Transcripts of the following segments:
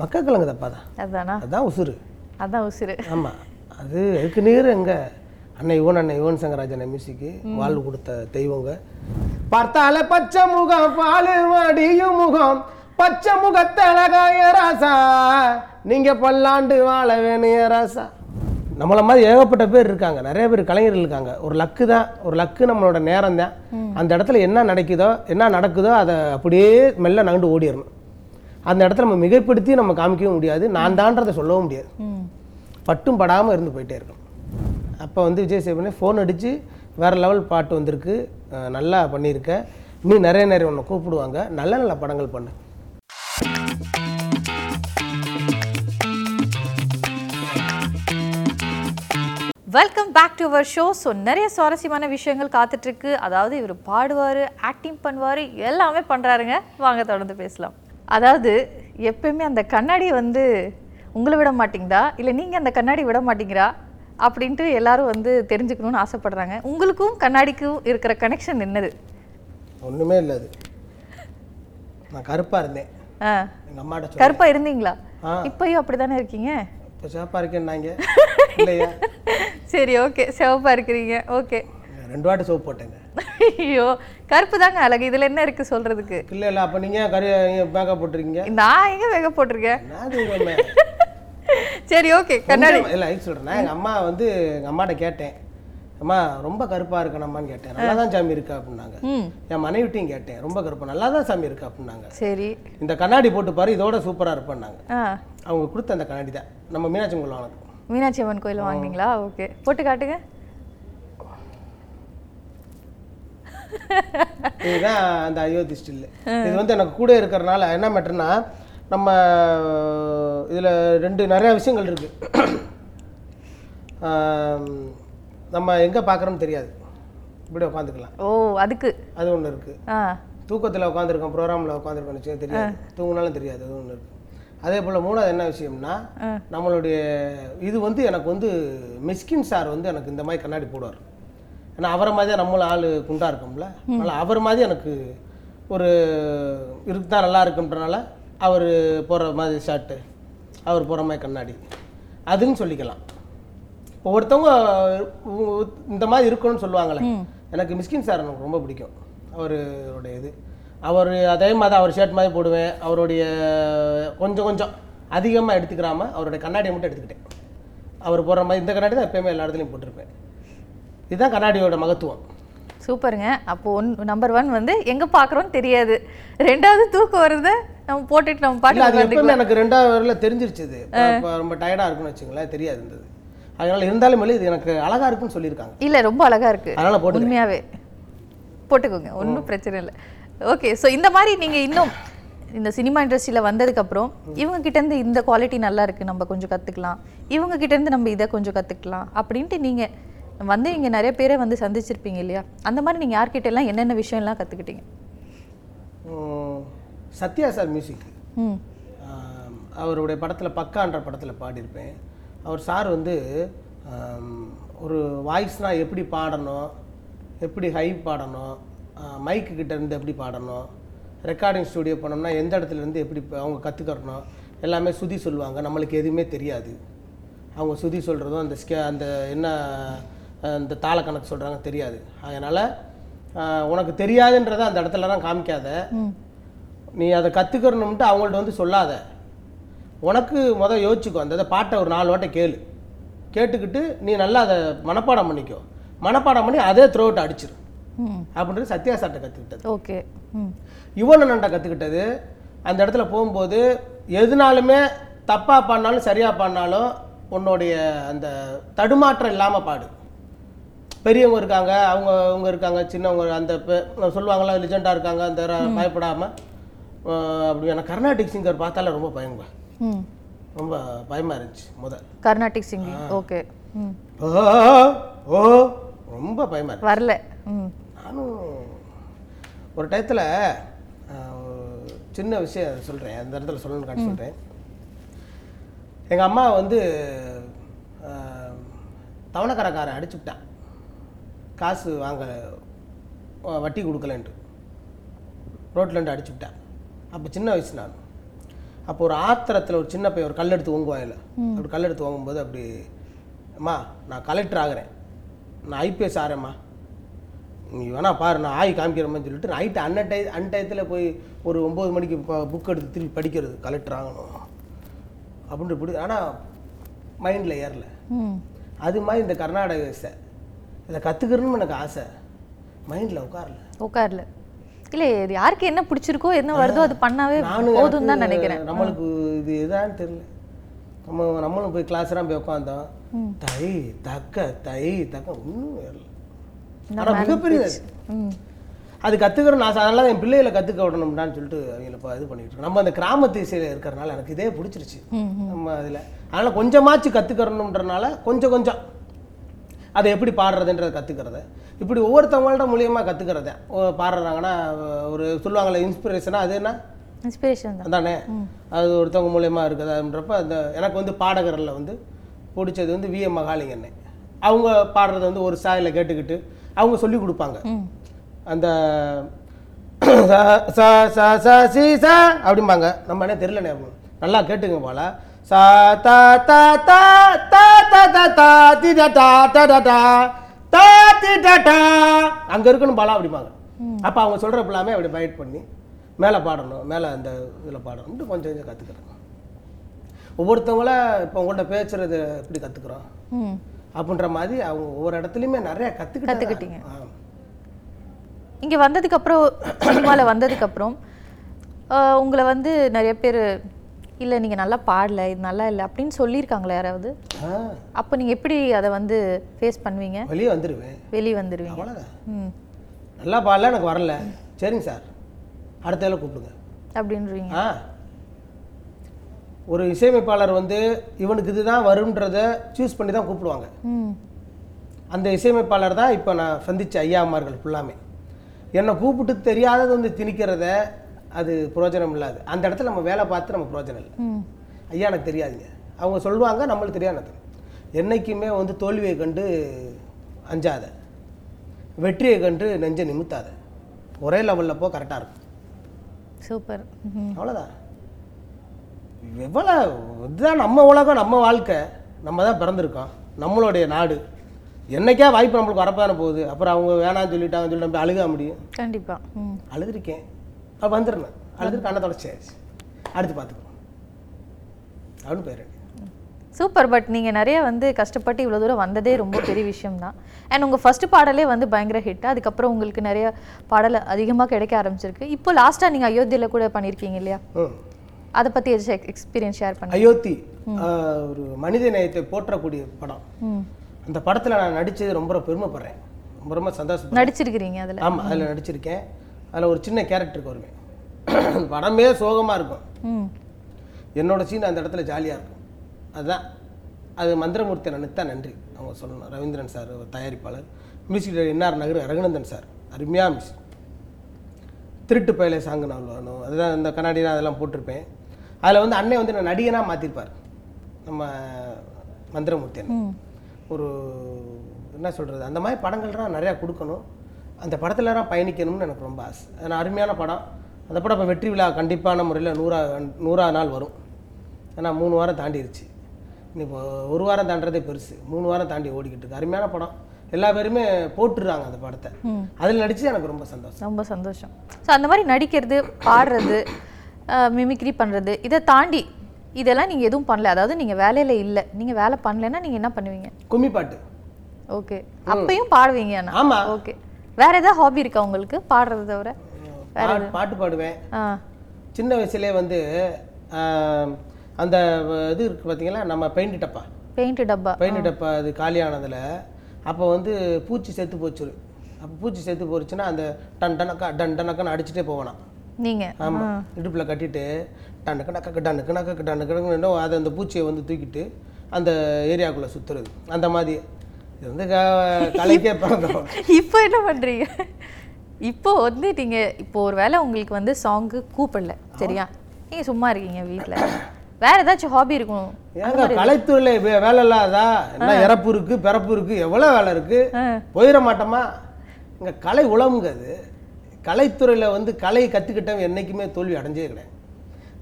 மக்காக்கிழங்கு தப்பா தான். அதானா? அதுதான் உசுறு. அதான் உசிறு. ஆமாம் அது அதுக்கு நேர் எங்க? அன்னை யுவன் அன்னை யுவன் சங்கராஜன் மியூசிக்கு வாழ்வு கொடுத்த தெய்வங்க. பார்த்தால பச்சை முகம் பாலு வடியும் முகம். பச்சை முகத்தழகாய ராசா. நீங்க பல்லாண்டு வாழ வேணும் ராசா. நம்மள மாதிரி ஏகப்பட்ட பேர் இருக்காங்க. நிறைய பேர் கலைஞர்கள் இருக்காங்க. ஒரு லக்கு தான். ஒரு லக்கு நம்மளோட நேரம் தான் அந்த இடத்துல என்ன நடக்குதோ என்ன நடக்குதோ அதை அப்படியே மெல்ல நகண்டு ஓடிடணும். அந்த இடத்துல நம்ம மிகைப்படுத்தி நம்ம காமிக்கவும் முடியாது. நான் தான்றதை சொல்லவும் முடியாது. பட்டும் படாமல் இருந்து போயிட்டே இருக்கும். அப்போ வந்து விஜய் சேவனே ஃபோன் அடித்து வேறு லெவல் பாட்டு வந்திருக்கு. நல்லா பண்ணியிருக்க. நீ நிறைய நிறைய உன்னை கூப்பிடுவாங்க. நல்ல நல்ல படங்கள் பண்ணு. Welcome back to our show so நிறைய சுவாரஸ்யமான விஷயங்கள் காத்துட்ருக்கு அதாவது இவர் பாடுவார் ஆக்டிங் பண்ணுவார் எல்லாமே பண்ணுறாருங்க வாங்க தொடர்ந்து பேசலாம். அதாவது எப்பயுமே அந்த கண்ணாடி வந்து உங்களை விட மாட்டீங்களா? இல்லை நீங்கள் அந்த கண்ணாடி விட மாட்டீங்களா? அப்படின்ட்டு எல்லாரும் வந்து தெரிஞ்சுக்கணும்னு ஆசைப்படுறாங்க. உங்களுக்கும் கண்ணாடிக்கும் இருக்கிற கனெக்ஷன் என்னது? ஒன்றுமே இல்லை அது. நான் கருப்பாக இருந்தேன். ஆ. எங்கள் அம்மாட்ட சொன்னேன். கருப்பாக இருந்தீங்களா? ஆ. இப்பயும் அப்படி தானே இருக்கீங்க? இப்போ சேப்பாக இருக்கேன்னாங்க. இல்லையா? சரி ஓகே சிவப்பாக இருக்கிறீங்க. ஓகே ரெண்டு வாட்டி சோப் போட்டேங்க. ஐயோ கருப்பு தாங்க அழகு. இதில் என்ன இருக்குது சொல்கிறதுக்கு இல்லை இல்லை அப்போ நீங்கள் கறி மேக்கப் போட்டிருக்கீங்க? நான் எங்க வேக போட்டிருக்கேன்? சரி ஓகே கண்ணாடி. இல்லை சொல்கிறேன் எங்கள் அம்மா வந்து எங்கள் அம்மாட்ட கேட்டேன். அம்மா ரொம்ப கருப்பாக இருக்கணும்மான்னு கேட்டேன். நல்லா தான் சாமி இருக்கா அப்படின்னாங்க. என் மனைவிட்டையும் கேட்டேன். ரொம்ப கருப்பா நல்லா தான் சாமி இருக்கா அப்படின்னாங்க. சரி. இந்த கண்ணாடி போட்டு பாரு இதோட சூப்பராக இருப்பேன்னாங்க. அவங்க கொடுத்த அந்த கண்ணாடி தான். நம்ம மீனாட்சி குள்ள வாங்க மீனாட்சி அம்மன் கோயில் வாங்குனீங்களா? ஓகே. போட்டு காட்டுங்க. இதுதான் அந்த அயோத்தி ஸ்டில் இது வந்து எனக்கு கூட இருக்கிறனால என்ன மேட்டர்னா நம்ம இதில் ரெண்டு நிறைய விஷயங்கள் இருக்கு. நம்ம எங்கே பார்க்குறோம்னு தெரியாது. இப்படி உட்காந்துக்கலாம் ஓ அதுக்கு. அது ஒன்று இருக்குது ஆ. தூக்கத்தில் உட்காந்துருக்கோம் ப்ரோக்ராமில் உட்காந்துருக்கோம்னு வச்சுக்கோங்க தெரியாது. தூங்கினாலும் தெரியாது அது ஒன்று இருக்குது அதே போல் மூணாவது என்ன விஷயம்னா. நம்மளுடைய இது வந்து எனக்கு வந்து மிஸ்கின் சார் வந்து எனக்கு இந்த மாதிரி கண்ணாடி போடுவார். ஏன்னா அவரை மாதிரி நம்மளும் ஆள் குண்டா இருக்கோம்ல. அதனால் அவர் மாதிரி எனக்கு ஒரு இருக்குதான் நல்லா இருக்குன்றனால அவர் போடுற மாதிரி ஷர்ட்டு அவர் போடுற மாதிரி கண்ணாடி அதுன்னு சொல்லிக்கலாம். ஒவ்வொருத்தவங்க இந்த மாதிரி இருக்கணும்னு சொல்லுவாங்களே எனக்கு மிஸ்கின் சார் எனக்கு ரொம்ப பிடிக்கும். அவருடைய இது. அவர் அதே மாதிரி அவர் ஷர்ட் மாதிரி போடுவேன். அவருடைய கொஞ்சம் கொஞ்சம் அதிகமாக எடுத்துக்கிறாம அவருடைய கண்ணாடியை மட்டும் எடுத்துக்கிட்டேன். அவர் போடுற மாதிரி இந்த கண்ணாடி தான் எப்பயுமே எல்லா இடத்துலையும் போட்டிருப்பேன். இதுதான் கண்ணாடியோட மகத்துவம். சூப்பருங்க. அப்போ ஒன் நம்பர் ஒன் வந்து எங்க பார்க்குறோன்னு தெரியாது. ரெண்டாவது தூக்கம் வருது நம்ம போட்டுட்டு நம்ம பாட்டு அது எப்பவுமே எனக்கு ரெண்டாவது வரல தெரிஞ்சிருச்சு இது. இப்போ ரொம்ப டயர்டாக இருக்குன்னு வச்சுங்களேன் தெரியாது இருந்தது அதனால இருந்தாலும் இது எனக்கு அழகா இருக்குன்னு சொல்லியிருக்காங்க. இல்ல ரொம்ப அழகா இருக்கு. அதனால போட்டு உண்மையாவே. போட்டுக்கோங்க ஒன்றும் பிரச்சனை இல்லை. ஓகே ஸோ இந்த மாதிரி நீங்க இன்னும் இந்த சினிமா இண்டஸ்ட்ரியில் வந்ததுக்கப்புறம் இவங்க கிட்ட இருந்து இந்த குவாலிட்டி நல்லா இருக்கு நம்ம கொஞ்சம் கற்றுக்கலாம் இவங்க கிட்ட இருந்து நம்ம இதை கொஞ்சம் கற்றுக்கலாம் அப்படின்ட்டு நீங்க வந்து இங்கே நிறைய பேரை வந்து சந்திச்சிருப்பீங்க இல்லையா? அந்த மாதிரி நீங்கள் யார்கிட்ட எல்லாம் என்னென்ன விஷயம்லாம் கற்றுக்கிட்டீங்க சத்யா சார் மியூசிக் அவருடைய படத்தில் பக்கான்ற படத்தில் பாடியிருப்பேன். அவர் சார் வந்து ஒரு வாய்ஸ்னால் எப்படி பாடணும் எப்படி ஹை பாடணும் மைக்கு கிட்ட இருந்து எப்படி பாடணும் ரெக்கார்டிங் ஸ்டுடியோ போனோம்னா எந்த இடத்துல இருந்து எப்படி அவங்க கற்றுக்கறணும் எல்லாமே சுதி சொல்லுவாங்க. நம்மளுக்கு எதுவுமே தெரியாது. அவங்க சுதி சொல்கிறதும் அந்த ஸ்கே அந்த என்ன இந்த தாள கணக்கு சொல்கிறாங்க தெரியாது. அதனால் உனக்கு தெரியாதுன்றதை அந்த இடத்துலலாம் காமிக்காத. நீ அதை கற்றுக்கணும்ட்டு அவங்கள்ட்ட வந்து சொல்லாத. உனக்கு முத யோசிச்சுக்கோ அந்த இதை பாட்டை ஒரு நாலு வாட்டை கேளு. கேட்டுக்கிட்டு நீ நல்லா அதை மனப்பாடம் பண்ணிக்கோ. மனப்பாடம் பண்ணி அதே த்ரோ அவுட் அடிச்சிரு. ம். அப்படின்றது சத்யா சார்ட்ட கற்றுக்கிட்டது ஓகே. ம். யுவனன்ட்ட கற்றுக்கிட்டது அந்த இடத்துல போகும்போது எதுனாலுமே தப்பாக பாடினாலும் சரியாக பாடினாலும் உன்னுடைய அந்த தடுமாற்றம் இல்லாமல் பாடு. பெரியவங்க இருக்காங்க அவங்க அவங்க இருக்காங்க சின்னவங்க அந்த சொல்லுவாங்களா லிஜெண்டாக இருக்காங்க அந்த ர- பயப்படாம அஹ் அப்படி. எனக்கு கர்நாடிக் சிங்கர் பார்த்தாலே ரொம்ப பயங்க. ரொம்ப பயமாக இருந்துச்சு முத. Carnatic singing okay. ஓ ஓ ரொம்ப பயமாக வரல. நானும் ஒரு டயத்தில் சின்ன விஷயம் சொல்கிறேன் அந்த இடத்துல சொல்லணும்னு காட்டி சொல்கிறேன் எங்கள் அம்மா வந்து அஹ், தவணைக்கடைக்காரன் அடிச்சுட்டான் காசு வாங்க வட்டி கொடுக்கலன்ட்டு. ரோட்லேருந்து அடிச்சுட்டான் அப்போ சின்ன வயசு நான் அப்போ ஒரு ஆத்திரத்தில் ஒரு சின்ன பையன் ஒரு கல் எடுத்து ஓங்குவாங்கல்ல அப்படி கல் எடுத்து ஓங்கும்போது அப்படி அம்மா நான் கலெக்டர் ஆகிறேன். நான் ஐபிஎஸ் ஆகிறேம்மா நீ வேணா பாரு நான் ஆய் காமிக்கிறேன்னு சொல்லிட்டு நைட்டு அன்ன டை அன் டயத்தில் போய் ஒரு ஒம்பது மணிக்கு புக் எடுத்து திருப்பி படிக்கிறது கலெக்டர் ஆகணும். அப்படின்ட்டு இப்படி ஆனால் மைண்டில் ஏறல. அது மாதிரி இந்த கர்நாடக இதை கற்றுக்கணும்னு எனக்கு ஆசை. மைண்டில் உட்காரல. உட்கார்ல. இல்லை இது யாருக்கு என்ன பிடிச்சிருக்கோ என்ன வருதோ அது பண்ணாவே போதும் தான் நினைக்கிறேன். நம்மளுக்கு இது எதான்னு தெரியல. நம்ம நம்மளும் போய் கிளாஸ்லாம் போய் உட்காந்தோம் தை தக்க தை தக்க. ஒன்றும் வரல ஆனால் மிகப்பெரிய அது. கற்றுக்கிறோம் ஆசை. அதனால என் பிள்ளைகளை கற்றுக்க விடணும்டான்னு சொல்லிட்டு அவங்கள இப்போ இது இருக்கோம். நம்ம அந்த கிராமத்து இசையில் இருக்கிறனால எனக்கு இதே பிடிச்சிருச்சு. நம்ம அதில். அதனால் கொஞ்சமாச்சு கற்றுக்கிறணுன்றனால கொஞ்சம் கொஞ்சம் அதை எப்படி பாடுறதுன்றதை கற்றுக்கிறத இப்படி ஒவ்வொருத்தவங்கள்ட்ட மூலியமாக கற்றுக்கிறத பாடுறாங்கன்னா ஒரு சொல்லுவாங்கள்ல இன்ஸ்பிரேஷனாக அது என்ன? இன்ஸ்பிரேஷன் தான். அது ஒருத்தவங்க மூலியமா இருக்குதுன்றப்ப அந்த எனக்கு வந்து பாடகரில் வந்து பிடிச்சது வந்து வி எம் மகாலிங்கண்ணே. அவங்க பாடுறத வந்து ஒரு சாயில் கேட்டுக்கிட்டு அவங்க சொல்லி கொடுப்பாங்க. அந்த ச ச ச ச சி ச அப்படிம்பாங்க. நம்ம என்ன தெரியலண்ணே நல்லா கேட்டுங்க போல. சா தா தா தா தா தா தா தா தி டா டா டா டா டா தா தி டா டா அங்கே இருக்கணும் பாலா அப்படிம்பாங்க. அப்போ அவங்க சொல்கிற எல்லாமே அப்படி பைட் பண்ணி மேலே பாடணும் மேலே அந்த இதில் பாடணும்னு கொஞ்சம் கொஞ்சம் கற்றுக்குறேன் ஒவ்வொருத்தவங்கள இப்போ உங்கள்கிட்ட பேசுறது எப்படி கற்றுக்குறோம் அப்படின்ற மாதிரி அவங்க ஒவ்வொரு இடத்துலையுமே நிறைய கற்றுக்கிட்டு கத்துக்கிட்டீங்க. இங்கே வந்ததுக்கு அப்புறம் சினிமாவில் வந்ததுக்கு அப்புறம் ஆஹ், உங்களை வந்து நிறைய பேர் இல்லை நீங்கள் நல்லா பாடல இது நல்லா இல்லை அப்படின்னு சொல்லியிருக்காங்களா யாராவது? அப்போ நீங்கள் எப்படி அதை வந்து ஃபேஸ் பண்ணுவீங்க? வெளியே வந்துடுவேன் வெளியே வந்துடுவீங்க ம். நல்லா பாடல எனக்கு வரல. சரிங்க சார். அடுத்த வேலை கூப்பிடுங்க. அப்படின்றீங்க. ஆ. ஒரு இசையமைப்பாளர் வந்து இவனுக்கு இதுதான் வரும்ன்றத சூஸ் பண்ணி தான் கூப்பிடுவாங்க. அந்த இசையமைப்பாளர் தான் இப்போ நான் சந்திச்ச ஐயாமார்கள் ஃபுல்லாமே. என்னை கூப்பிட்டு தெரியாதது வந்து திணிக்கிறத அது பிரயோஜனம் இல்லாது. அந்த இடத்துல நம்ம வேலை பார்த்து நம்ம பிரயோஜனம் இல்லை. ஐயா எனக்கு தெரியாதுங்க. அவங்க சொல்லுவாங்க நம்மளுக்கு தெரியாது என்னைக்குமே வந்து தோல்வியை கண்டு அஞ்சாத. வெற்றியை கண்டு நெஞ்சை நிமித்தாத. ஒரே லெவலில் போ கரெக்டாக இருக்கும். சூப்பர். அவ்வளோதான் எவ்வளோ இதுதான் நம்ம உலகம் நம்ம வாழ்க்கை. நம்ம தான் பிறந்திருக்கோம். நம்மளுடைய நாடு. என்னைக்கா வாய்ப்பு நம்மளுக்கு வரப்பான போகுது. அப்புறம் அவங்க வேணாம்னு சொல்லிட்டாங்கன்னு சொல்லிட்டு நம்ம அழுக முடியும். கண்டிப்பாக அழுதுருக்கேன். வந்துடுறேன் அழுது கண்ணை தொடச்சாச்சு அடுத்து பார்த்துக்குவோம் அப்படின்னு போயிடுறேன் சூப்பர் பட் நீங்கள் நிறைய வந்து கஷ்டப்பட்டு இவ்வளோ தூரம் வந்ததே ரொம்ப பெரிய விஷயம் தான் அண்ட் உங்கள் ஃபர்ஸ்ட் பாடலே வந்து பயங்கர ஹிட் அதுக்கப்புறம் உங்களுக்கு நிறைய பாடல் அதிகமாக கிடைக்க ஆரம்பிச்சிருக்கு. இப்போ லாஸ்ட்டாக நீங்கள் அயோத்தியில் கூட பண்ணியிருக்கீங்க இல்லையா? அதை பற்றி ஏதாச்சும் எக்ஸ்பீரியன்ஸ் ஷேர் பண்ணி அயோத்தி ஒரு மனித நேயத்தை போற்றக்கூடிய படம். அந்த படத்தில் நான் நடித்தது ரொம்ப பெருமைப்படுறேன். ரொம்ப ரொம்ப சந்தோஷப்படுறேன். நடிச்சிருக்கிறீங்க அதில்? ஆமாம் அதில் நடிச்சிருக்கேன். அதில் ஒரு சின்ன கேரக்டருக்கு வருவேன் படமே சோகமாக இருக்கும். என்னோட சீன் அந்த இடத்துல ஜாலியாக இருக்கும். அதுதான். அது மந்திரமூர்த்தி அண்ணனுக்கு தான் நன்றி. அவங்க சொல்லணும். ரவீந்திரன் சார் ஒரு தயாரிப்பாளர். மியூசிக் என்ஆர் நகர் ரகுநந்தன் சார் அருமையாக மிஸ் திருட்டு பயலை சாங்கு நான் வேணும் அதுதான் இந்த கண்ணாடி அதெல்லாம் போட்டிருப்பேன். அதில் வந்து அண்ணன் வந்து நான் நடிகனாக மாற்றிருப்பார் நம்ம மந்திரமூர்த்தி அண்ணன் ஒரு என்ன சொல்கிறது அந்த மாதிரி படங்கள்லாம் நிறையா கொடுக்கணும். அந்த படத்துலலாம் பயணிக்கணும்னு எனக்கு ரொம்ப ஆசை. அது அருமையான படம். அந்த படம் இப்போ வெற்றி விழா கண்டிப்பான முறையில் நூறா நூறா நாள் வரும். ஏன்னா மூணு வாரம் தாண்டிடுச்சு இப்போ ஒரு வாரம் தாண்டதே பெருசு. மூணு வாரம் தாண்டி ஓடிக்கிட்டு இருக்கு. அருமையான படம். எல்லா பேருமே போட்டுடுறாங்க அந்த படத்தை. அதில் நடித்து எனக்கு ரொம்ப சந்தோஷம். ரொம்ப சந்தோஷம். ஸோ அந்த மாதிரி நடிக்கிறது பாடுறது மிமிக்ரி பண்ணுறது இதை தாண்டி இதெல்லாம் நீங்கள் எதுவும் பண்ணல. அதாவது நீங்கள் வேலையில் இல்லை. நீங்கள் வேலை பண்ணலைன்னா நீங்கள் என்ன பண்ணுவீங்க? கும்மி பாட்டு. ஓகே. அப்பயும் பாடுவீங்க ஆமாம் ஓகே. வேற ஏதாவது ஹாபி இருக்கா உங்களுக்கு? பாடுறது தவிர? பாட்டு பாட்டு பாடுவேன். ஆ. சின்ன வயசுலேயே வந்து ஆஹ், அந்த இது இருக்குது பார்த்தீங்களா நம்ம பெயிண்ட் டப்பா. பெயிண்ட் டப்பா. பெயிண்ட் டப்பா அது காலியானதில் அப்போ வந்து பூச்சி செத்து போச்சு அப்போ பூச்சி செத்து போச்சுன்னா அந்த டன் டனக்கா டன் டனக்கான்னு அடிச்சுட்டே போவேனாம் நீங்கள் ஆமாம் இடுப்பில் கட்டிட்டு டன்னுக்கு நக்க டன்னுக்கு நக்க டன்னுக்கு அதை அந்த பூச்சியை வந்து தூக்கிட்டு அந்த ஏரியாக்குள்ளே சுற்றுறது அந்த மாதிரி இது வந்து க- கலைக்கே பிறந்தோம் இப்போ என்ன பண்றீங்க? இப்போ வந்து நீங்க இப்போ ஒரு வேளை உங்களுக்கு வந்து சாங்கு கூப்பிடல சரியா? நீங்க சும்மா இருக்கீங்க வீட்ல. வேற ஏதாச்சும் ஹாபி இருக்கும்? ஏங்க கலைத்துறையில் வேலை இல்லாதா என்ன இறப்பு இருக்கு பிறப்பு இருக்கு எவ்வளோ வேலை இருக்கு. போயிட மாட்டோமா? இங்கே கலை உலமுங்க அது கலைத்துறையில் வந்து கலையை கற்றுக்கிட்டவன் என்றைக்குமே தோல்வி அடைஞ்சே கிடையாது.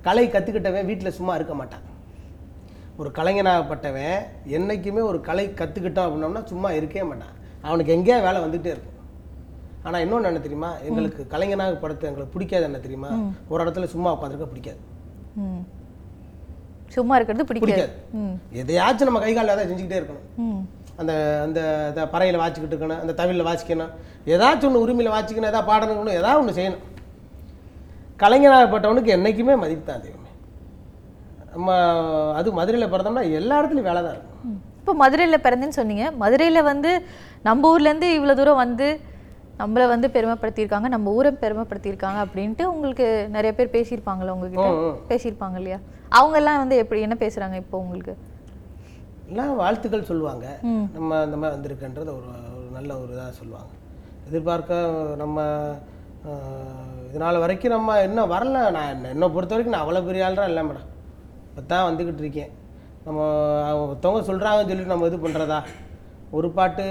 கலை கற்றுக்கிட்டவன் வீட்டில் சும்மா இருக்க மாட்டான். ஒரு கலைஞனாகப்பட்டவன் என்னைக்குமே ஒரு கலை கற்றுக்கிட்டான் அப்படின்னோம்னா சும்மா இருக்கவே மாட்டான். அவனுக்கு எங்கேயா வேலை வந்துகிட்டே இருக்கும். ஆனால் இன்னொன்று என்ன தெரியுமா? எங்களுக்கு கலைஞனாக படத்தை எங்களுக்கு பிடிக்காது என்ன தெரியுமா? ஒரு இடத்துல சும்மா உட்காந்துருக்க பிடிக்காது. சும்மா இருக்கிறது பிடிக்காது. எதையாச்சும் நம்ம கை காலில் ஏதாவது செஞ்சுக்கிட்டே இருக்கணும். அந்த அந்த பறையில் வாசிக்கிட்டு இருக்கணும் அந்த தவிலில் வாசிக்கணும். ஏதாச்சும் ஒன்று உரிமையில் வாசிக்கணும் ஏதாவது பாடணும் ஏதாவது ஒன்று செய்யணும். கலைஞனாகப்பட்டவனுக்கு என்றைக்குமே மதிப்பு தான் தெய்வமே. நம்ம அது மதுரையில் பிறந்தோம்னா எல்லா இடத்துலையும் வேலை தான். இருக்கும். இப்போ மதுரையில் பிறந்தேன்னு சொன்னீங்க. மதுரையில் வந்து நம்ம ஊர்லேருந்து இவ்வளோ தூரம் வந்து நம்மளை வந்து பெருமைப்படுத்தியிருக்காங்க நம்ம ஊரை பெருமைப்படுத்தியிருக்காங்க அப்படின்ட்டு உங்களுக்கு நிறைய பேர் பேசியிருப்பாங்கல்ல உங்ககிட்ட. பேசியிருப்பாங்க இல்லையா? அவங்கெல்லாம் வந்து எப்படி என்ன பேசுகிறாங்க இப்போ உங்களுக்கு? எல்லாம் வாழ்த்துக்கள் சொல்லுவாங்க. நம்ம அந்த மாதிரி வந்திருக்குன்றது ஒரு ஒரு நல்ல ஒரு இதாக சொல்லுவாங்க. எதிர்பார்க்க நம்ம அஹ், இது நாள் வரைக்கும் நம்ம இன்னும் வரல நான் என்ன என்னை பொறுத்த வரைக்கும் நான் அவ்வளோ பெரிய ஆள்லாம் இல்லை மேடம். இப்போ தான் வந்துக்கிட்டு இருக்கேன். நம்ம அவங்க ஒருத்தவங்க சொல்கிறாங்கன்னு சொல்லிட்டு நம்ம இது பண்ணுறதா ஒரு பாட்டு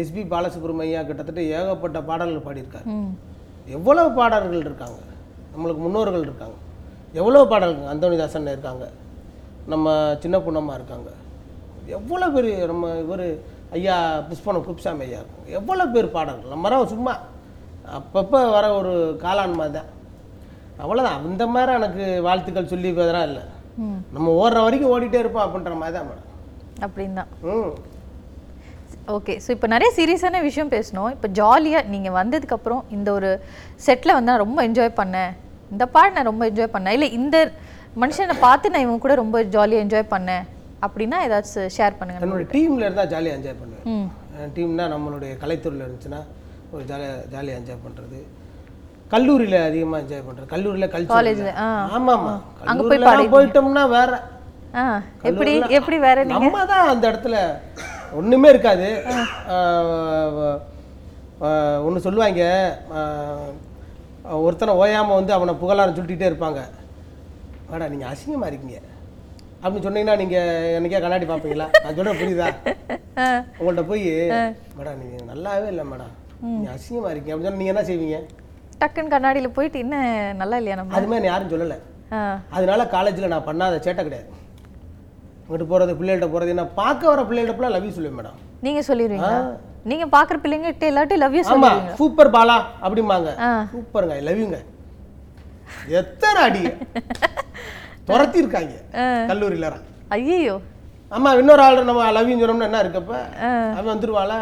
எஸ்பி பாலசுப்ரமணியா கிட்டத்தட்ட ஏகப்பட்ட பாடல்கள் பாடியிருக்காரு. ம். எவ்வளவு பாடல்கள் இருக்காங்க? நம்மளுக்கு முன்னோர்கள் இருக்காங்க. எவ்வளோ பாடல்கள் அந்தோனிதாசன் இருக்காங்க. நம்ம சின்ன பொண்ணம்மா இருக்காங்க. எவ்வளோ பேர் நம்ம இவர் ஐயா புஷ்பனம் குப்சாமி ஐயா இருக்காங்க. எவ்வளோ பேர் பாடல்கள்? நம்ம சும்மா அப்பப்போ வர ஒரு காளான் மாதிரி தான். அவ்வளோதான் இந்த மாதிரி எனக்கு வாழ்த்துக்கள் சொல்லி இதெல்லாம் இல்லை. நம்ம ஓடுற வரைக்கும் ஓடிட்டே இருப்போம் அப்படின்ற மாதிரி தான் மேடம். அப்படின்னு ம். ஓகே ஸோ இப்போ நிறைய சீரியஸான விஷயம் பேசணும். இப்போ ஜாலியாக நீங்கள் வந்ததுக்கப்புறம் இந்த ஒரு செட்டில் வந்து நான் ரொம்ப என்ஜாய் பண்ணேன். இந்த பாட் நான் ரொம்ப என்ஜாய் பண்ணேன். இல்லை இந்த மனுஷனை பார்த்து நான் இவங்க கூட ரொம்ப ஜாலியாக என்ஜாய் பண்ணேன். அப்படின்னா ஏதாச்சும் ஷேர் பண்ணுங்க என்னோட டீமில் இருந்தால் ஜாலியாக என்ஜாய் பண்ணுவேன். டீம்னா நம்மளுடைய கலைத்துறையில் இருந்துச்சுன்னா ஒரு ஜாலியாக ஜாலியாக என்ஜாய் பண்ணுறது கல்லூரியில் அதிகமாக என்ஜாய் பண்ணுறது கல்லூரியில் கல்ச்சர். ஆமாம். ஆமாம் அங்க போய் போயிட்டோம்னா வேற. எப்படி எப்படி வேற நம்ம தான் அந்த இடத்துல. ஒன்றுமே இருக்காது. ஒன்று சொல்லுவாங்க. ஒருத்தனை ஓயாமல் வந்து அவனை புகழாரம் சொல்லிட்டே இருப்பாங்க. வாடா நீங்கள் அசிங்கமாக இருக்கீங்க. அப்படின்னு சொன்னீங்கன்னா நீங்கள் என்னைக்கே கண்ணாடி பார்ப்பீங்களா? நான் சொல்ல புரியுதா? உங்கள்கிட்ட போய் மேடம் நீங்கள் நல்லாவே இல்லை மேடம். நீங்கள் அசிங்கமாக இருக்கீங்க. அப்படின்னு சொன்னா நீங்கள் என்ன செய்வீங்க? டக்குன்னு கண்ணாடியில் போயிட்டு என்ன நல்லா இல்லையா நம்ம? அது மாதிரி யாரும் சொல்லலை. அதனால காலேஜில் நான் பண்ணாத சேட்டை கிடையாது. அங்கிட்டு போகிறது பிள்ளைகள்ட்ட போகிறது நான் பார்க்க வர பிள்ளைகள்ட்ட ஃபுல்லாக லவ் யூ சொல்லுவேன் மேடம். நீங்கள் சொல்லிடுவீங்களா? நீங்கள் பார்க்குற பிள்ளைங்கிட்ட எல்லாட்டையும் லவ் யூ சொல்லுவீங்க சூப்பர் பாலா அப்படிம்பாங்க. சூப்பருங்க ஐ லவ் யூங்க எத்தனை அடி? துரத்தி இருக்காங்க கல்லூரியில ஐயோ ஆமா இன்னொரு ஆள் நம்ம லவ் யூ சொன்னோம்னா என்ன இருக்கப்ப அவன் வந்துருவாள?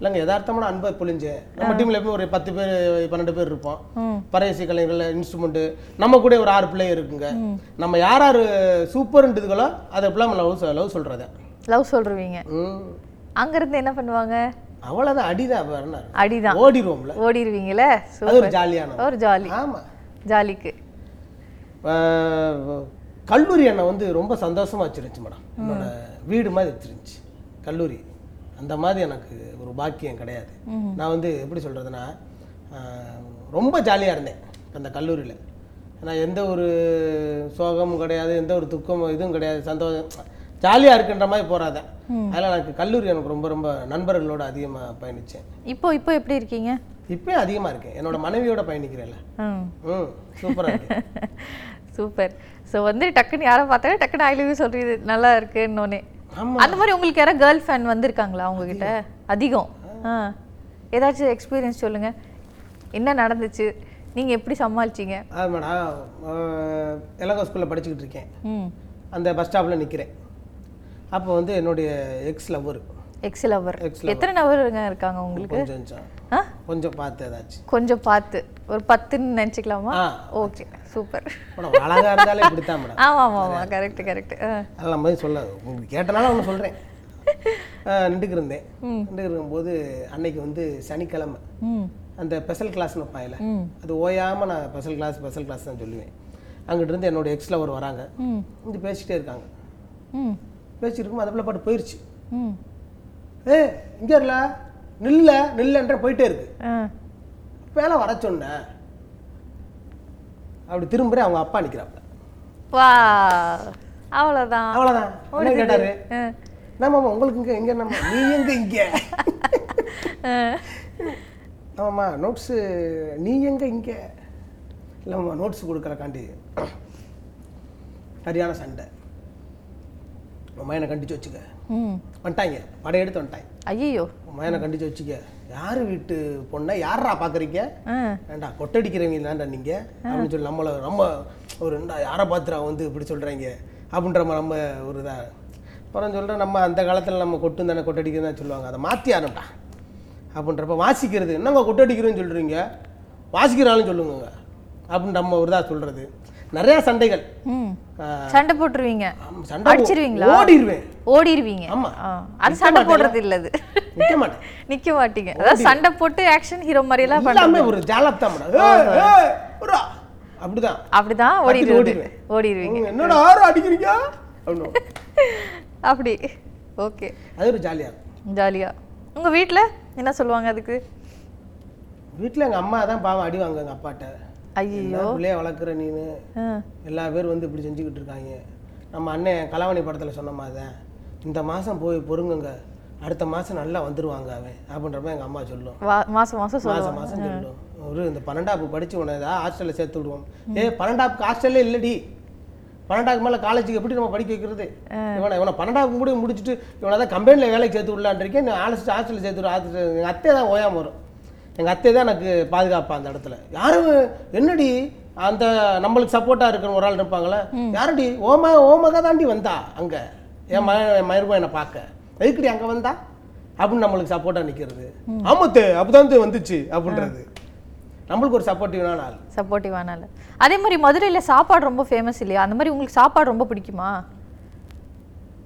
இல்லைங்க யதார்த்தமான அன்பை பொழிஞ்சேன் நம்ம டீம்ல எப்பவும் ஒரு பத்து பேர் பன்னெண்டு பேர் இருப்போம். ம் பறையசி கலைஞர்கள் இன்ஸ்ட்ருமெண்ட்டு நம்ம கூட ஒரு ஆறு பிள்ளைங்க இருக்குங்க. நம்ம யார் யார் சூப்பர்ன்றதுகளோ அதை ஃபுல்லாக லவ் லவ் சொல்கிறத லவ் சொல்றீங்க அங்கேருந்து என்ன பண்ணுவாங்க? அவ்வளோதான் அடிதான் அடிதான். ஓடிடுவோம்ல ஓடிடுவீங்களே ஒரு ஜாலியான ஒரு ஜாலி. ஆமா. ஜாலிக்கு. கல்லூரி என்னை வந்து ரொம்ப சந்தோஷமா வச்சிருந்துச்சு மேடம். என்னோட வீடு மாதிரி வச்சிருந்துச்சு. கல்லூரி. அந்த மாதிரி எனக்கு ஒரு பாக்கியம் கிடையாது. நான் வந்து எப்படி சொல்றதுன்னா ஆஹ் ரொம்ப ஜாலியாக இருந்தேன் அந்த கல்லூரியில். நான் எந்த ஒரு சோகமும் கிடையாது எந்த ஒரு துக்கமும் இதுவும் கிடையாது சந்தோஷம். ஜாலியாக இருக்குன்ற மாதிரி போறாதேன் அதனால் எனக்கு கல்லூரி எனக்கு ரொம்ப ரொம்ப நண்பர்களோட அதிகமாக பயணித்தேன் இப்போ இப்போ எப்படி இருக்கீங்க? இப்பயும் அதிகமாக இருக்கேன். என்னோட மனைவியோட பயணிக்கிறேன்ல. ம் சூப்பராக இருக்கு. சூப்பர். ஸோ வந்து டக்குன்னு யாரை பார்த்தாலும் டக்குன்னு ஐ லவ் யூ சொல்றது நல்லா இருக்குன்னொன்னே. அந்த மாதிரி உங்களுக்கு யாராவது கேர்ள் ஃபேன் வந்திருக்காங்களா உங்ககிட்ட? அதிகம். ஆ. ஏதாச்சும் எக்ஸ்பீரியன்ஸ் சொல்லுங்க. என்ன நடந்துச்சு? நீங்க எப்படி சமாளிச்சீங்க? அது மேடம் இலங்கை ஸ்கூலில் படிச்சுக்கிட்டு இருக்கேன். ம். அந்த பஸ் ஸ்டாப்பில் நிற்கிறேன் அப்போ வந்து என்னுடைய எக்ஸ் லவ்வர் எக்ஸ் லவர் எத்தனை நபருங்க இருக்காங்க உங்களுக்கு? கொஞ்சம் கொஞ்சம். பார்த்து ஏதாச்சும். கொஞ்சம் பார்த்து. ஒரு பத்துன்னு நினச்சிக்கலாமா? Okay super. அழகாக இருந்தாலே இப்படித்தான் மேடம் ஆமாம் ஆமாம் ஆமாம் கரெக்ட் கரெக்ட் அதெல்லாம் எதுவும் சொல்ல உங்களுக்கு கேட்டனால ஒன்று சொல்கிறேன் நின்றுக்கு இருந்தேன். நின்றுக்கு இருக்கும்போது அன்னைக்கு வந்து சனிக்கிழமை. அந்த ஸ்பெஷல் கிளாஸ்னு வைப்பாங்கல்ல. ம். அது ஓயாமல் நான் ஸ்பெஷல் கிளாஸ் ஸ்பெஷல் கிளாஸ் தான் சொல்லுவேன். அங்கிட்டு இருந்து என்னோட எக்ஸ் லவர் வராங்க. ம். வந்து பேசிட்டே இருக்காங்க. பேசிட்டு இருக்கும்போது அந்த பிள்ளை பாட்டு போயிடுச்சு ஏ இங்கே இல்ல நில்ல நில்லன்ற போயிட்டே இருக்கு. மேலே வர சொன்னேன் அப்படி திரும்புறேன் அவங்க அப்பா நிற்கிறாப்புல வா அவ்வளோதான் அவ்வளோதான் என்ன கேட்டாரு? என்னம்மா உங்களுக்கு இங்கே எங்கே நம்ம நீ எங்க இங்கே? ஆமாம்மா நோட்ஸு நீ எங்க இங்கே? இல்லைம்மா நோட்ஸ் கொடுக்குறக்காண்டி. சரியான சண்டை. உன் மயனை கண்டிச்சு வச்சுக்க. வந்துட்டாங்க. படையெடுத்து வந்துட்டாங்க. ஐயோ உன் மயனை கண்டிச்சு வச்சுக்க. யார் வீட்டு பொண்ணை யாரா பார்க்குறீங்க ஏண்டா கொட்டடிக்கிறவங்க தான்டா நீங்க? அப்படின்னு சொல்லி நம்மளை நம்ம ஒரு யாரை பார்த்துடா வந்து இப்படி சொல்றாங்க? அப்படின்ற மாதிரி நம்ம ஒரு இதா அப்புறம் சொல்கிறேன் நம்ம அந்த காலத்தில் நம்ம கொட்டு தானே கொட்டடிக்கிறதா சொல்லுவாங்க. அதை மாற்றி ஆரம்பிட்டா அப்படின்றப்ப வாசிக்கிறது என்னங்க கொட்டடிக்கிறேன்னு சொல்கிறீங்க வாசிக்கிறாலும் சொல்லுங்க அப்படின்னு நம்ம ஒரு இதாக சொல்கிறது நிறையா சண்டைகள். சண்டை போட்டுருவீங்க. அடிச்சிருவீங்களா? ஓடிடுவேன் ஓடிடுவீங்க ஆமா. அது சண்டை போடுறது இல்ல அது நிற்க மாட்டேன். நிக்க மாட்டீங்க. அதாவது சண்டை போட்டு ஆக்ஷன் ஹீரோ மாதிரி எல்லாம் பண்ண எல்லாமே ஒரு ஜாலத்தான் அப்படிதான். அப்படிதான் ஓடிடுவேன். ஓடிடுவீங்க. என்னடா ஆறு அடிக்கிறீங்க? அப்படி. ஓகே. அது ஒரு இருக்கும். ஜாலியா. உங்க வீட்ல என்ன சொல்லுவாங்க அதுக்கு? வீட்டில் எங்கள் அம்மா தான் பாவம் அடி வாங்க எங்கள் அப்பாட்ட. ஐயோ பிள்ளைய வளர்க்குற நீனு? எல்லா பேர் வந்து இப்படி செஞ்சுக்கிட்டு இருக்காங்க. நம்ம அண்ணன் கலாவணி படத்தில் சொன்ன மாதிரி இந்த மாதம் போய் பொறுங்குங்க. அடுத்த மாதம் நல்லா வந்துருவாங்க அவன் அப்படின்றப்ப எங்கள் அம்மா சொல்லும். மாசம் சொல்லுவாங்க. மாதம் மாதம் சொல்லும். ஒரு இந்த பன்னெண்டாப்பு படிச்சு உன ஏதாவது ஹாஸ்டலில் சேர்த்து விடுவோம். ஏ பன்னெண்டாப்புக்கு ஹாஸ்டல்லே இல்லடி. பன்னெண்டாக்கு மேலே காலேஜுக்கு எப்படி நம்ம படிக்க வைக்கிறது? இவனை இவனை பன்னெண்டாப்பு கூட முடிச்சுட்டு இவனை தான் கம்பெனியில் வேலைக்கு சேர்த்து விடலான் இருக்கேன். நான் ஹாஸ்டல் ஹாஸ்டலில் சேர்த்து விட. எங்கள் அத்தை தான் ஓயாம வரும். எங்கள் அத்தை தான் எனக்கு பாதுகாப்பா அந்த இடத்துல. யாரும் என்னடி அந்த நம்மளுக்கு சப்போர்ட்டாக இருக்கிற ஒரு ஆள் இருப்பாங்களே யாரடி? ஓம ஓமகா தாண்டி வந்தா அங்கே? என் ம மயிருமா என்னை பார்க்க. எதுக்குடி அங்கே வந்தா? அப்படின்னு நம்மளுக்கு சப்போர்ட்டாக நிற்கிறது ஆமத்து அப்பதான் வந்துச்சு அப்படின்றது. நம்மளுக்கு ஒரு சப்போர்ட்டிவான ஆள். சப்போர்ட்டிவானால அதே மாதிரி மதுரையில சாப்பாடு ரொம்ப ஃபேமஸ் இல்லையா? அந்த மாதிரி உங்களுக்கு சாப்பாடு ரொம்ப பிடிக்குமா?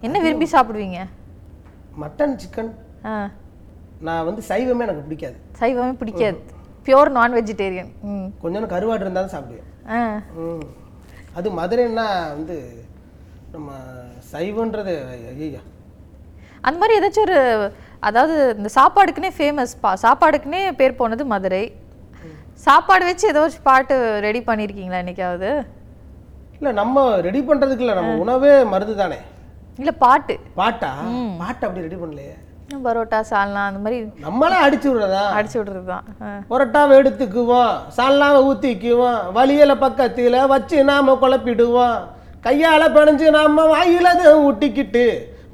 என்ன விரும்பி சாப்பிடுவீங்க? மட்டன் சிக்கன் ஆ. நான் வந்து சைவமே எனக்கு பிடிக்காது. சைவமே பிடிக்காது. பியோர் நான் வெஜிடேரியன் கொஞ்சம் கருவாடு இருந்தாலும் சாப்பிடுவேன். அது மதுரைன்னா வந்து நம்ம சைவன்றது ஐயா அந்த மாதிரி ஏதாச்சும் ஒரு அதாவது இந்த சாப்பாடுக்குனே ஃபேமஸ் பா சாப்பாடுக்குனே பேர் போனது மதுரை. சாப்பாடு வச்சு ஏதோ ஒரு பாட்டு ரெடி பண்ணியிருக்கீங்களா என்னைக்காவது? இல்லை நம்ம ரெடி பண்ணுறதுக்கு இல்லை நம்ம உணவே மருந்து தானே இல்லை பாட்டு. பாட்டா? பாட்டை அப்படி ரெடி பண்ணலையே. பரோட்டா சால்னா அந்த மாதிரி நம்மளே அடிச்சு விடுறதா? அடிச்சு விடுறது தான் புரட்டாவை எடுத்துக்குவோம் சால்னாவை ஊற்றிக்குவோம் வலியல பக்கத்தில் வச்சு நாம குழப்பிடுவோம். கையால பிணைஞ்சு நாம வாயில ஊட்டிக்கிட்டு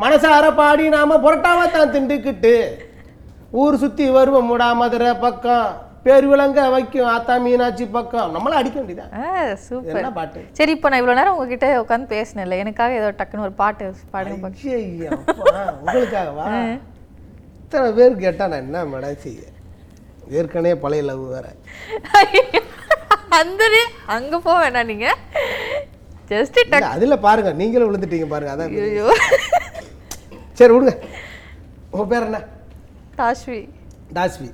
மனசார பாடி நாம புரட்டாவை தான் திண்டுக்கிட்டு. ஊர் சுற்றி வருவோம் முடா மதுரை பக்கம் பேர் விளங்க வைக்கும் ஆத்தா மீனாட்சி பக்கம். நம்மளாம் அடிக்க வேண்டியதான் சூப்பர். பாட்டு? சரி இப்போ நான் இவ்வளோ நேரம் உங்ககிட்ட உட்காந்து பேசினேன்ல எனக்காக ஏதோ டக்குன்னு ஒரு பாட்டு பாடுங்க உங்களுக்காகவா? இத்தனை பேர் கேட்டா நான் என்ன மேடம் செய்ய? ஏற்கனவே பழைய லவ் வேற. அந்த அங்க போக வேணாம் நீங்க. ஜஸ்ட் அதுல பாருங்க நீங்களும் விழுந்துட்டீங்க பாருங்க அதான் ஐயோ. சரி விடுங்க. உங்க பேர் என்ன? தாஷ்வி. தாஸ்வி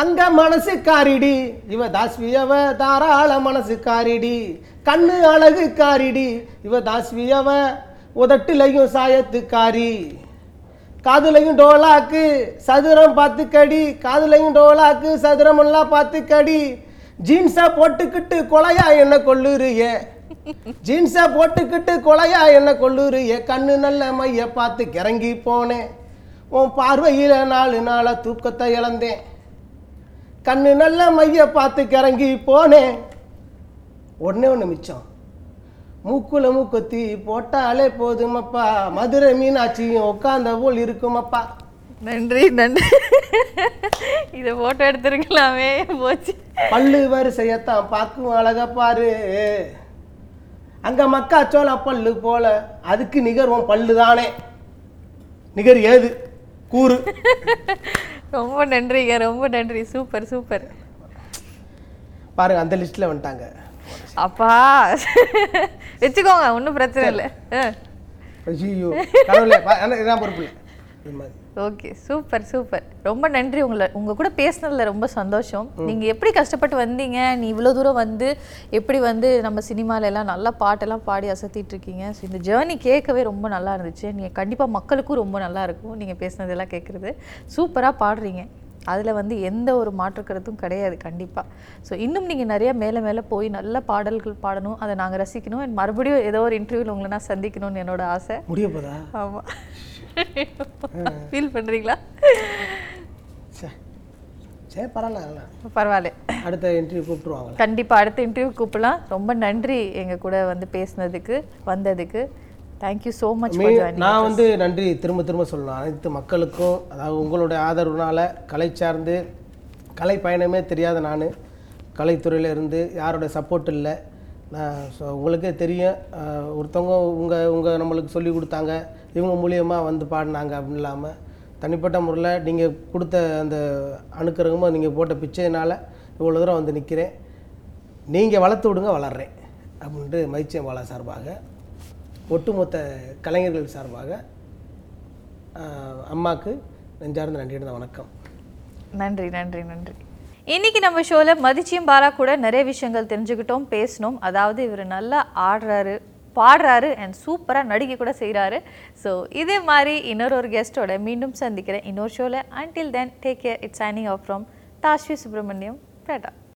தங்க மனசு காரிடி. இவ தாஸ்வி அவ தாராள மனசு காரிடி. கண்ணு அழகு காரிடி. இவ தாஸ்வி அவ உதட்டுலையும் சாயத்து காரி. காதுலையும் டோலாக்கு சதுரம் பார்த்து கடி காதுலையும் டோலாக்கு சதுரம் எல்லாம் பார்த்து கடி ஜீன்ஸை போட்டுக்கிட்டு கொலையா என்ன கொள்ளுறிய ஜீன்ஸை போட்டுக்கிட்டு கொலையா என்ன கொள்ளுறிய கண்ணு நல்ல மைய பார்த்து கிறங்கி போனேன். உன் பார்வையில் நாலு நாளாக தூக்கத்தை இழந்தேன். கண்ணு நல்ல மைய பார்த்து கிறங்கி போனேன். ஒண்ணே ஒன்று மிச்சம். மூக்குல மூக்குத்தி போட்டாலே போதுமப்பா. மதுரை மீனாட்சியும் உட்கார்ந்த போல் இருக்குமப்பா. நன்றி நன்றி. இதை போட்டோ எடுத்துருக்கலாமே. போச்சு. பல்லு வரிசையத்தான் பார்க்கும் அழகா பாரு. அங்க மக்காச்சோளம் பல்லு போல அதுக்கு நிகர் உன் பல்லு தானே நிகர் ஏது? கூறு. ரொம்ப நன்றிங்க ரொம்ப நன்றி. Super super. பாருங்க அந்த லிஸ்ட்ல வந்துட்டாங்க. அப்பா. வச்சுக்கோங்க ஒன்றும் பிரச்சனை இல்லை. ஐயோ கடவுளே பொறுப்பு ஓகே சூப்பர் சூப்பர். ரொம்ப நன்றி உங்களை உங்க கூட பேசுனதுல ரொம்ப சந்தோஷம். நீங்க எப்படி கஷ்டப்பட்டு வந்தீங்க? நீ இவ்வளோ தூரம் வந்து எப்படி வந்து நம்ம சினிமால எல்லாம் நல்லா பாட்டெல்லாம் பாடி அசத்திட்டு இருக்கீங்க. ஸோ இந்த ஜேர்னி கேட்கவே ரொம்ப நல்லா இருந்துச்சு. நீங்க கண்டிப்பா மக்களுக்கும் ரொம்ப நல்லா இருக்கும் நீங்க பேசுனதெல்லாம் கேட்குறது. சூப்பரா பாடுறீங்க. அதுல வந்து எந்த ஒரு மாற்று கருத்தும் கிடையாது கண்டிப்பா. ஸோ இன்னும் நீங்க நிறைய மேல மேல போய் நல்ல பாடல்கள் பாடணும் அதை நாங்க ரசிக்கணும் மறுபடியும் ஏதோ ஒரு இன்டர்வியூல உங்களை நான் சந்திக்கணும்னு என்னோட ஆசை. முடிய போதா? ஆமா. ஃபீல் பண்றீங்களா? ச்சே. சரி பரவாயில்ல பரவாயில்ல. அடுத்த இன்டர்வியூ கூப்பிட்டுருவாங்களே? கண்டிப்பா அடுத்த இன்டர்வியூ கூப்பிடலாம். ரொம்ப நன்றி எங்க கூட வந்து பேசுனதுக்கு வந்ததுக்கு. தேங்க்யூ ஸோ மச் நான் வந்து நன்றி. திரும்ப திரும்ப சொல்லணும். அனைத்து மக்களுக்கும் அதாவது உங்களுடைய ஆதரவுனால கலை சார்ந்து கலை பயணமே தெரியாத நான். கலைத்துறையில் இருந்து யாரோட சப்போர்ட் இல்லை. நான் ஸோ உங்களுக்கே தெரியும். ஒருத்தவங்க உங்கள் உங்கள் நம்மளுக்கு சொல்லி கொடுத்தாங்க. இவங்க மூலியமாக வந்து பாடினாங்க அப்படின்னு இல்லாமல் தனிப்பட்ட முறையில் நீங்கள் கொடுத்த அந்த அணுக்கரகமாக நீங்கள் போட்ட பிச்சையினால் இவ்வளோ தூரம் வந்து நிற்கிறேன் நீங்கள் வளர்த்து விடுங்க வளர்றேன். அப்படின்ட்டு மைச்சியம் பாலா சார்பாக ஒட்டுமொத்த கலைஞர்கள் சார்பாக அம்மாவுக்கு அம்மாக்கு நெஞ்சார்ந்த நன்றியிருந்த வணக்கம். நன்றி நன்றி நன்றி. இன்னைக்கு நம்ம ஷோவில் மதிச்சியும் பாரா கூட நிறைய விஷயங்கள் தெரிஞ்சுக்கிட்டோம் பேசணும் அதாவது இவர் நல்லா ஆடுறாரு பாடுறாரு அண்ட் சூப்பராக நடிக்க கூட செய்கிறாரு ஸோ இதே மாதிரி இன்னொரு ஒரு கெஸ்ட்டோட மீண்டும் சந்திக்கிறேன். இன்னொரு ஷோவில் until then take care it's signing off from Tashvi Subramaniam batta